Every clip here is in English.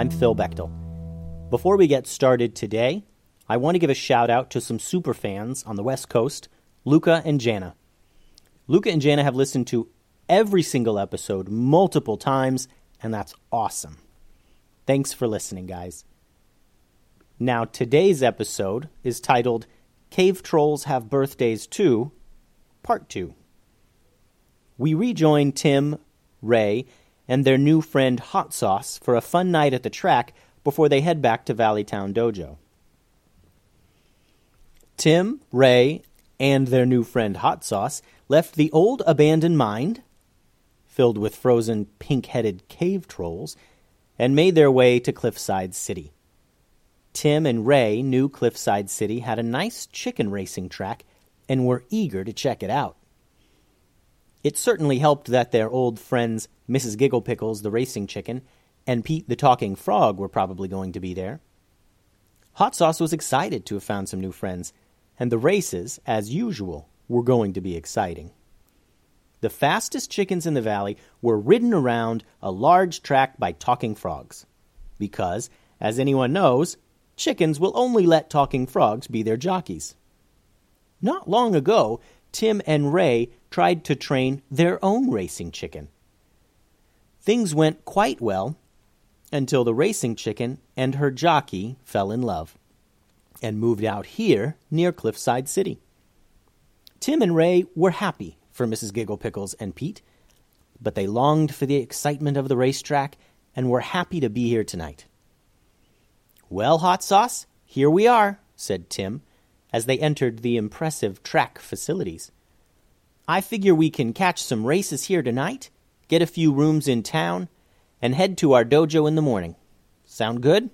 I'm Phil Bechtel. Before we get started today, I want to give a shout out to some super fans on the West Coast, Luca and Jana. Luca and Jana have listened to every single episode multiple times, and that's awesome. Thanks for listening, guys. Now, today's episode is titled Cave Trolls Have Birthdays Too, Part 2 we rejoin Tim, Ray, and their new friend Hot Sauce for a fun night at the track before they head back to Valleytown Dojo. Tim, Ray, and their new friend Hot Sauce left the old abandoned mine, filled with frozen pink headed cave trolls, and made their way to Cliffside City. Tim and Ray knew Cliffside City had a nice chicken racing track and were eager to check it out. It certainly helped that their old friends, Mrs. Gigglepickles, the racing chicken, and Pete the talking frog were probably going to be there. Hot Sauce was excited to have found some new friends, and the races, as usual, were going to be exciting. The fastest chickens in the valley were ridden around a large track by talking frogs. Because, as anyone knows, chickens will only let talking frogs be their jockeys. Not long ago, Tim and Ray tried to train their own racing chicken. Things went quite well until the racing chicken and her jockey fell in love and moved out here near Cliffside City. Tim and Ray were happy for Mrs. Gigglepickles and Pete, but they longed for the excitement of the racetrack and were happy to be here tonight. Well, Hot Sauce, here we are, said Tim as they entered the impressive track facilities. I figure we can catch some races here tonight, get a few rooms in town, and head to our dojo in the morning. Sound good?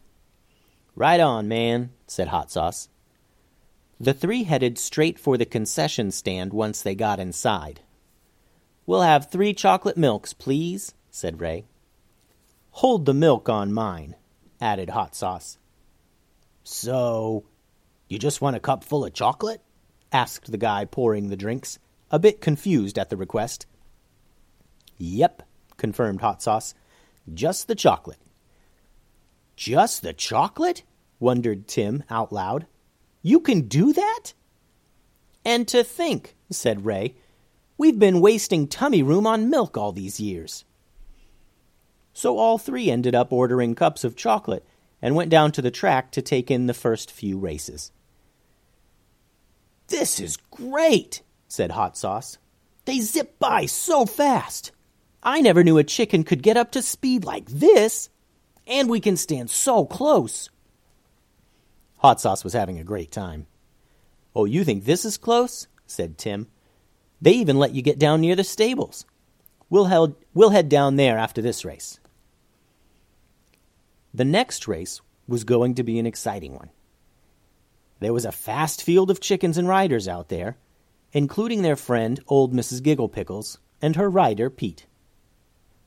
Right on, man, said Hot Sauce. The three headed straight for the concession stand once they got inside. We'll have three chocolate milks, please, said Ray. Hold the milk on mine, added Hot Sauce. So, you just want a cup full of chocolate? asked the guy pouring the drinks, a bit confused at the request. Yep, confirmed Hot Sauce. Just the chocolate. Just the chocolate? wondered Tim out loud. You can do that? And to think, said Ray, we've been wasting tummy room on milk all these years. So all three ended up ordering cups of chocolate and went down to the track to take in the first few races. This is great, said Hot Sauce. They zip by so fast. I never knew a chicken could get up to speed like this. And we can stand so close. Hot Sauce was having a great time. Oh, you think this is close? said Tim. They even let you get down near the stables. We'll, head, we'll head down there after this race. The next race was going to be an exciting one. There was a fast field of chickens and riders out there, including their friend old Mrs. Gigglepickles and her rider Pete.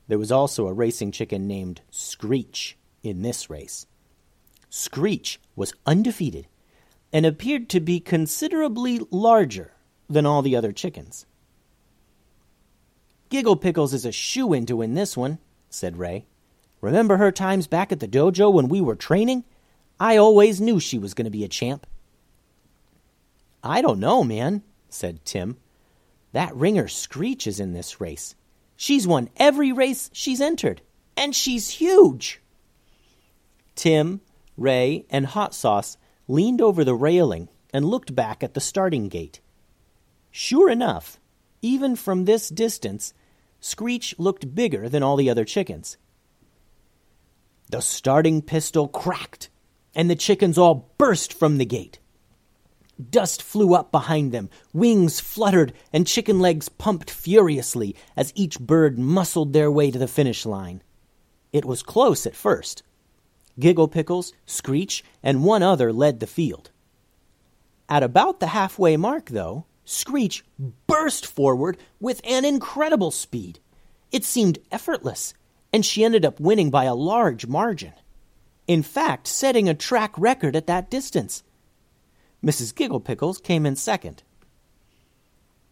There was also a racing chicken named Screech in this race. Screech was undefeated, and appeared to be considerably larger than all the other chickens. Giggle Pickles is a shoe in to win this one, said Ray. Remember her times back at the dojo when we were training? I always knew she was going to be a champ. I don't know, man, said Tim. That ringer Screech is in this race. She's won every race she's entered, and she's huge. Tim, Ray, and Hot Sauce leaned over the railing and looked back at the starting gate. Sure enough, even from this distance, Screech looked bigger than all the other chickens. The starting pistol cracked, and the chickens all burst from the gate. Dust flew up behind them, wings fluttered, and chicken legs pumped furiously as each bird muscled their way to the finish line. It was close at first. Giggle Pickles, Screech, and one other led the field. At about the halfway mark, though, Screech burst forward with an incredible speed. It seemed effortless, and she ended up winning by a large margin. In fact, setting a track record at that distance. Mrs. Giggle Pickles came in second.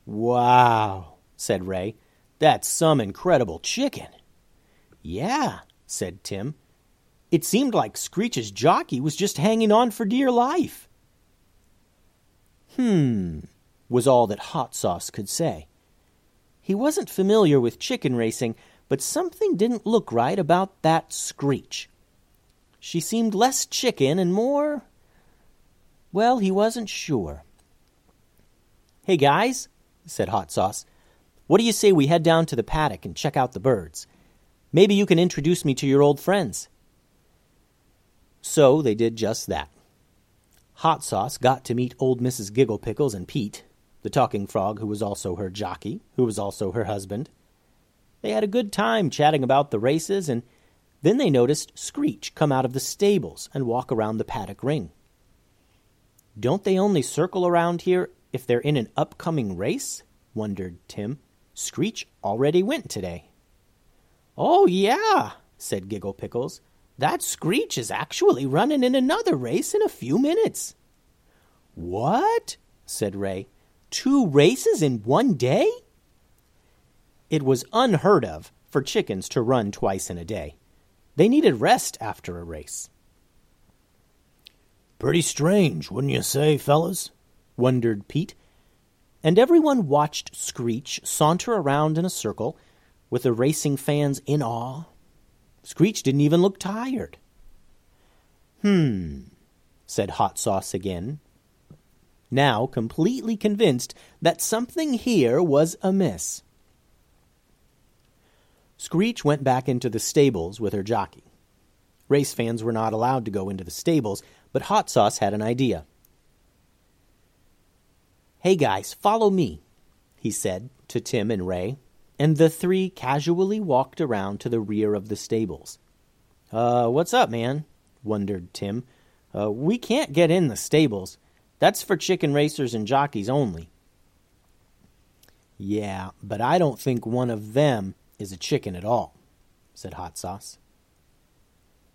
Wow, said Ray. That's some incredible chicken. Yeah, said Tim. It seemed like Screech's jockey was just hanging on for dear life. Hmm, was all that Hot Sauce could say. He wasn't familiar with chicken racing, but something didn't look right about that Screech. She seemed less chicken and more well, he wasn't sure. Hey, guys, said Hot Sauce, what do you say we head down to the paddock and check out the birds? Maybe you can introduce me to your old friends. So they did just that. Hot Sauce got to meet old Mrs. Giggle Pickles and Pete, the talking frog who was also her jockey, who was also her husband. They had a good time chatting about the races, and then they noticed Screech come out of the stables and walk around the paddock ring. Don't they only circle around here if they're in an upcoming race? wondered Tim. Screech already went today. Oh, yeah, said Giggle Pickles. That Screech is actually running in another race in a few minutes. What? said Ray. Two races in one day? It was unheard of for chickens to run twice in a day. They needed rest after a race. Pretty strange, wouldn't you say, fellas? wondered Pete. And everyone watched Screech saunter around in a circle, with the racing fans in awe. Screech didn't even look tired. Hmm, said Hot Sauce again, now completely convinced that something here was amiss. Screech went back into the stables with her jockey. Race fans were not allowed to go into the stables, but Hot Sauce had an idea. Hey guys, follow me, he said to Tim and Ray, and the three casually walked around to the rear of the stables. Uh, what's up, man? wondered Tim. Uh, we can't get in the stables. That's for chicken racers and jockeys only. Yeah, but I don't think one of them is a chicken at all, said Hot Sauce.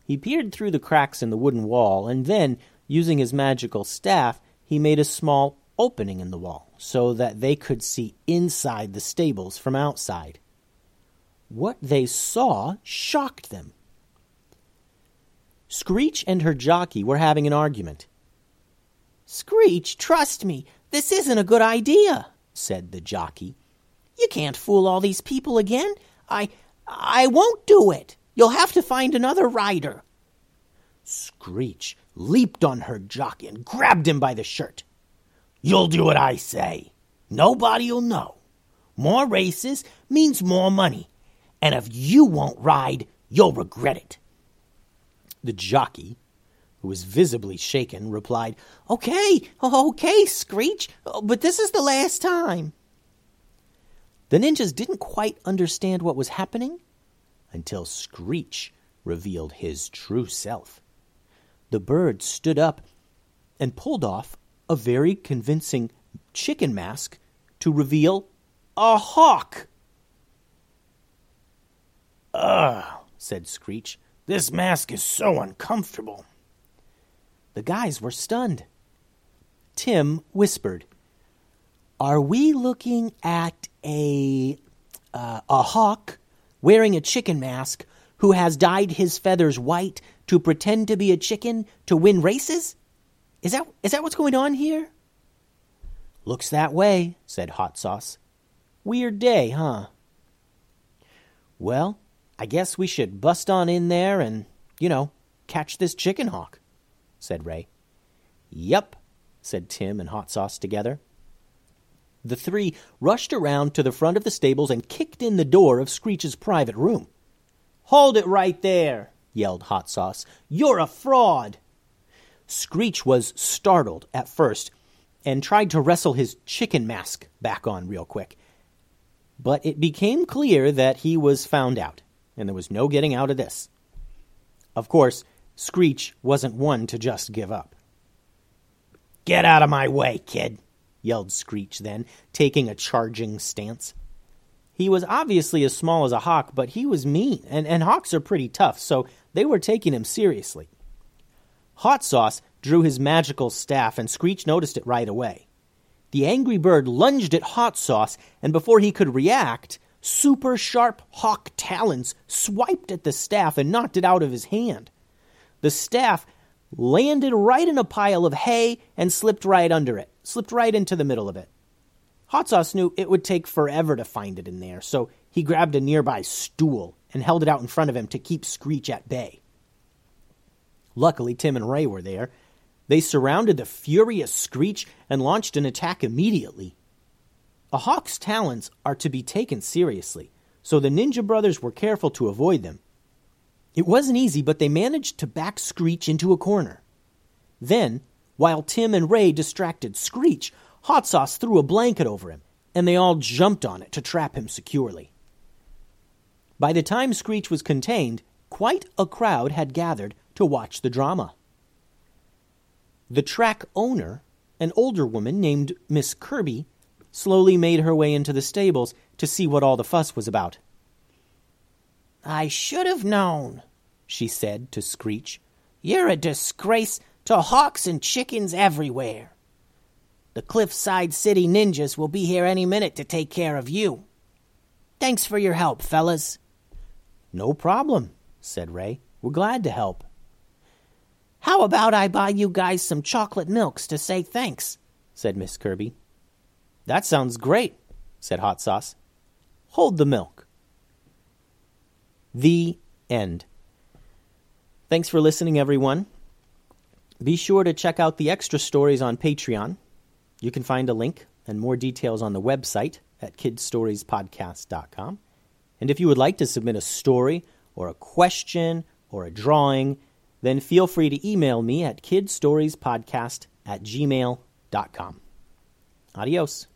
He peered through the cracks in the wooden wall, and then, using his magical staff, he made a small opening in the wall so that they could see inside the stables from outside. What they saw shocked them. Screech and her jockey were having an argument. Screech, trust me, this isn't a good idea, said the jockey. You can't fool all these people again. I I won't do it. You'll have to find another rider. Screech leaped on her jockey and grabbed him by the shirt. You'll do what I say. Nobody'll know. More races means more money. And if you won't ride, you'll regret it. The jockey, who was visibly shaken, replied, Okay, okay, Screech, but this is the last time. The ninjas didn't quite understand what was happening until Screech revealed his true self. The bird stood up and pulled off a very convincing chicken mask to reveal a hawk. Ugh, said Screech. This mask is so uncomfortable. The guys were stunned. Tim whispered, Are we looking at a, uh, a hawk wearing a chicken mask who has dyed his feathers white to pretend to be a chicken to win races? Is that, is that what's going on here? Looks that way, said Hot Sauce. Weird day, huh? Well, I guess we should bust on in there and, you know, catch this chicken hawk, said Ray. Yup, said Tim and Hot Sauce together. The three rushed around to the front of the stables and kicked in the door of Screech's private room. Hold it right there, yelled Hot Sauce. You're a fraud. Screech was startled at first and tried to wrestle his chicken mask back on real quick. But it became clear that he was found out, and there was no getting out of this. Of course, Screech wasn't one to just give up. Get out of my way, kid, yelled Screech then, taking a charging stance. He was obviously as small as a hawk, but he was mean, and, and hawks are pretty tough, so they were taking him seriously. Hot Sauce drew his magical staff, and Screech noticed it right away. The angry bird lunged at Hot Sauce, and before he could react, super sharp hawk talons swiped at the staff and knocked it out of his hand. The staff landed right in a pile of hay and slipped right under it, slipped right into the middle of it. Hot Sauce knew it would take forever to find it in there, so he grabbed a nearby stool and held it out in front of him to keep Screech at bay. Luckily, Tim and Ray were there. They surrounded the furious Screech and launched an attack immediately. A hawk's talons are to be taken seriously, so the Ninja Brothers were careful to avoid them. It wasn't easy, but they managed to back Screech into a corner. Then, while Tim and Ray distracted Screech, Hot Sauce threw a blanket over him, and they all jumped on it to trap him securely. By the time Screech was contained, quite a crowd had gathered to watch the drama. The track owner, an older woman named Miss Kirby, slowly made her way into the stables to see what all the fuss was about. I should have known, she said to Screech. You're a disgrace to hawks and chickens everywhere. The Cliffside City ninjas will be here any minute to take care of you. Thanks for your help, fellas. No problem, said Ray. We're glad to help. How about I buy you guys some chocolate milks to say thanks? said Miss Kirby. That sounds great, said Hot Sauce. Hold the milk. The end. Thanks for listening, everyone. Be sure to check out the extra stories on Patreon. You can find a link and more details on the website at kidstoriespodcast.com. And if you would like to submit a story or a question or a drawing, then feel free to email me at kidstoriespodcast at gmail.com. Adios.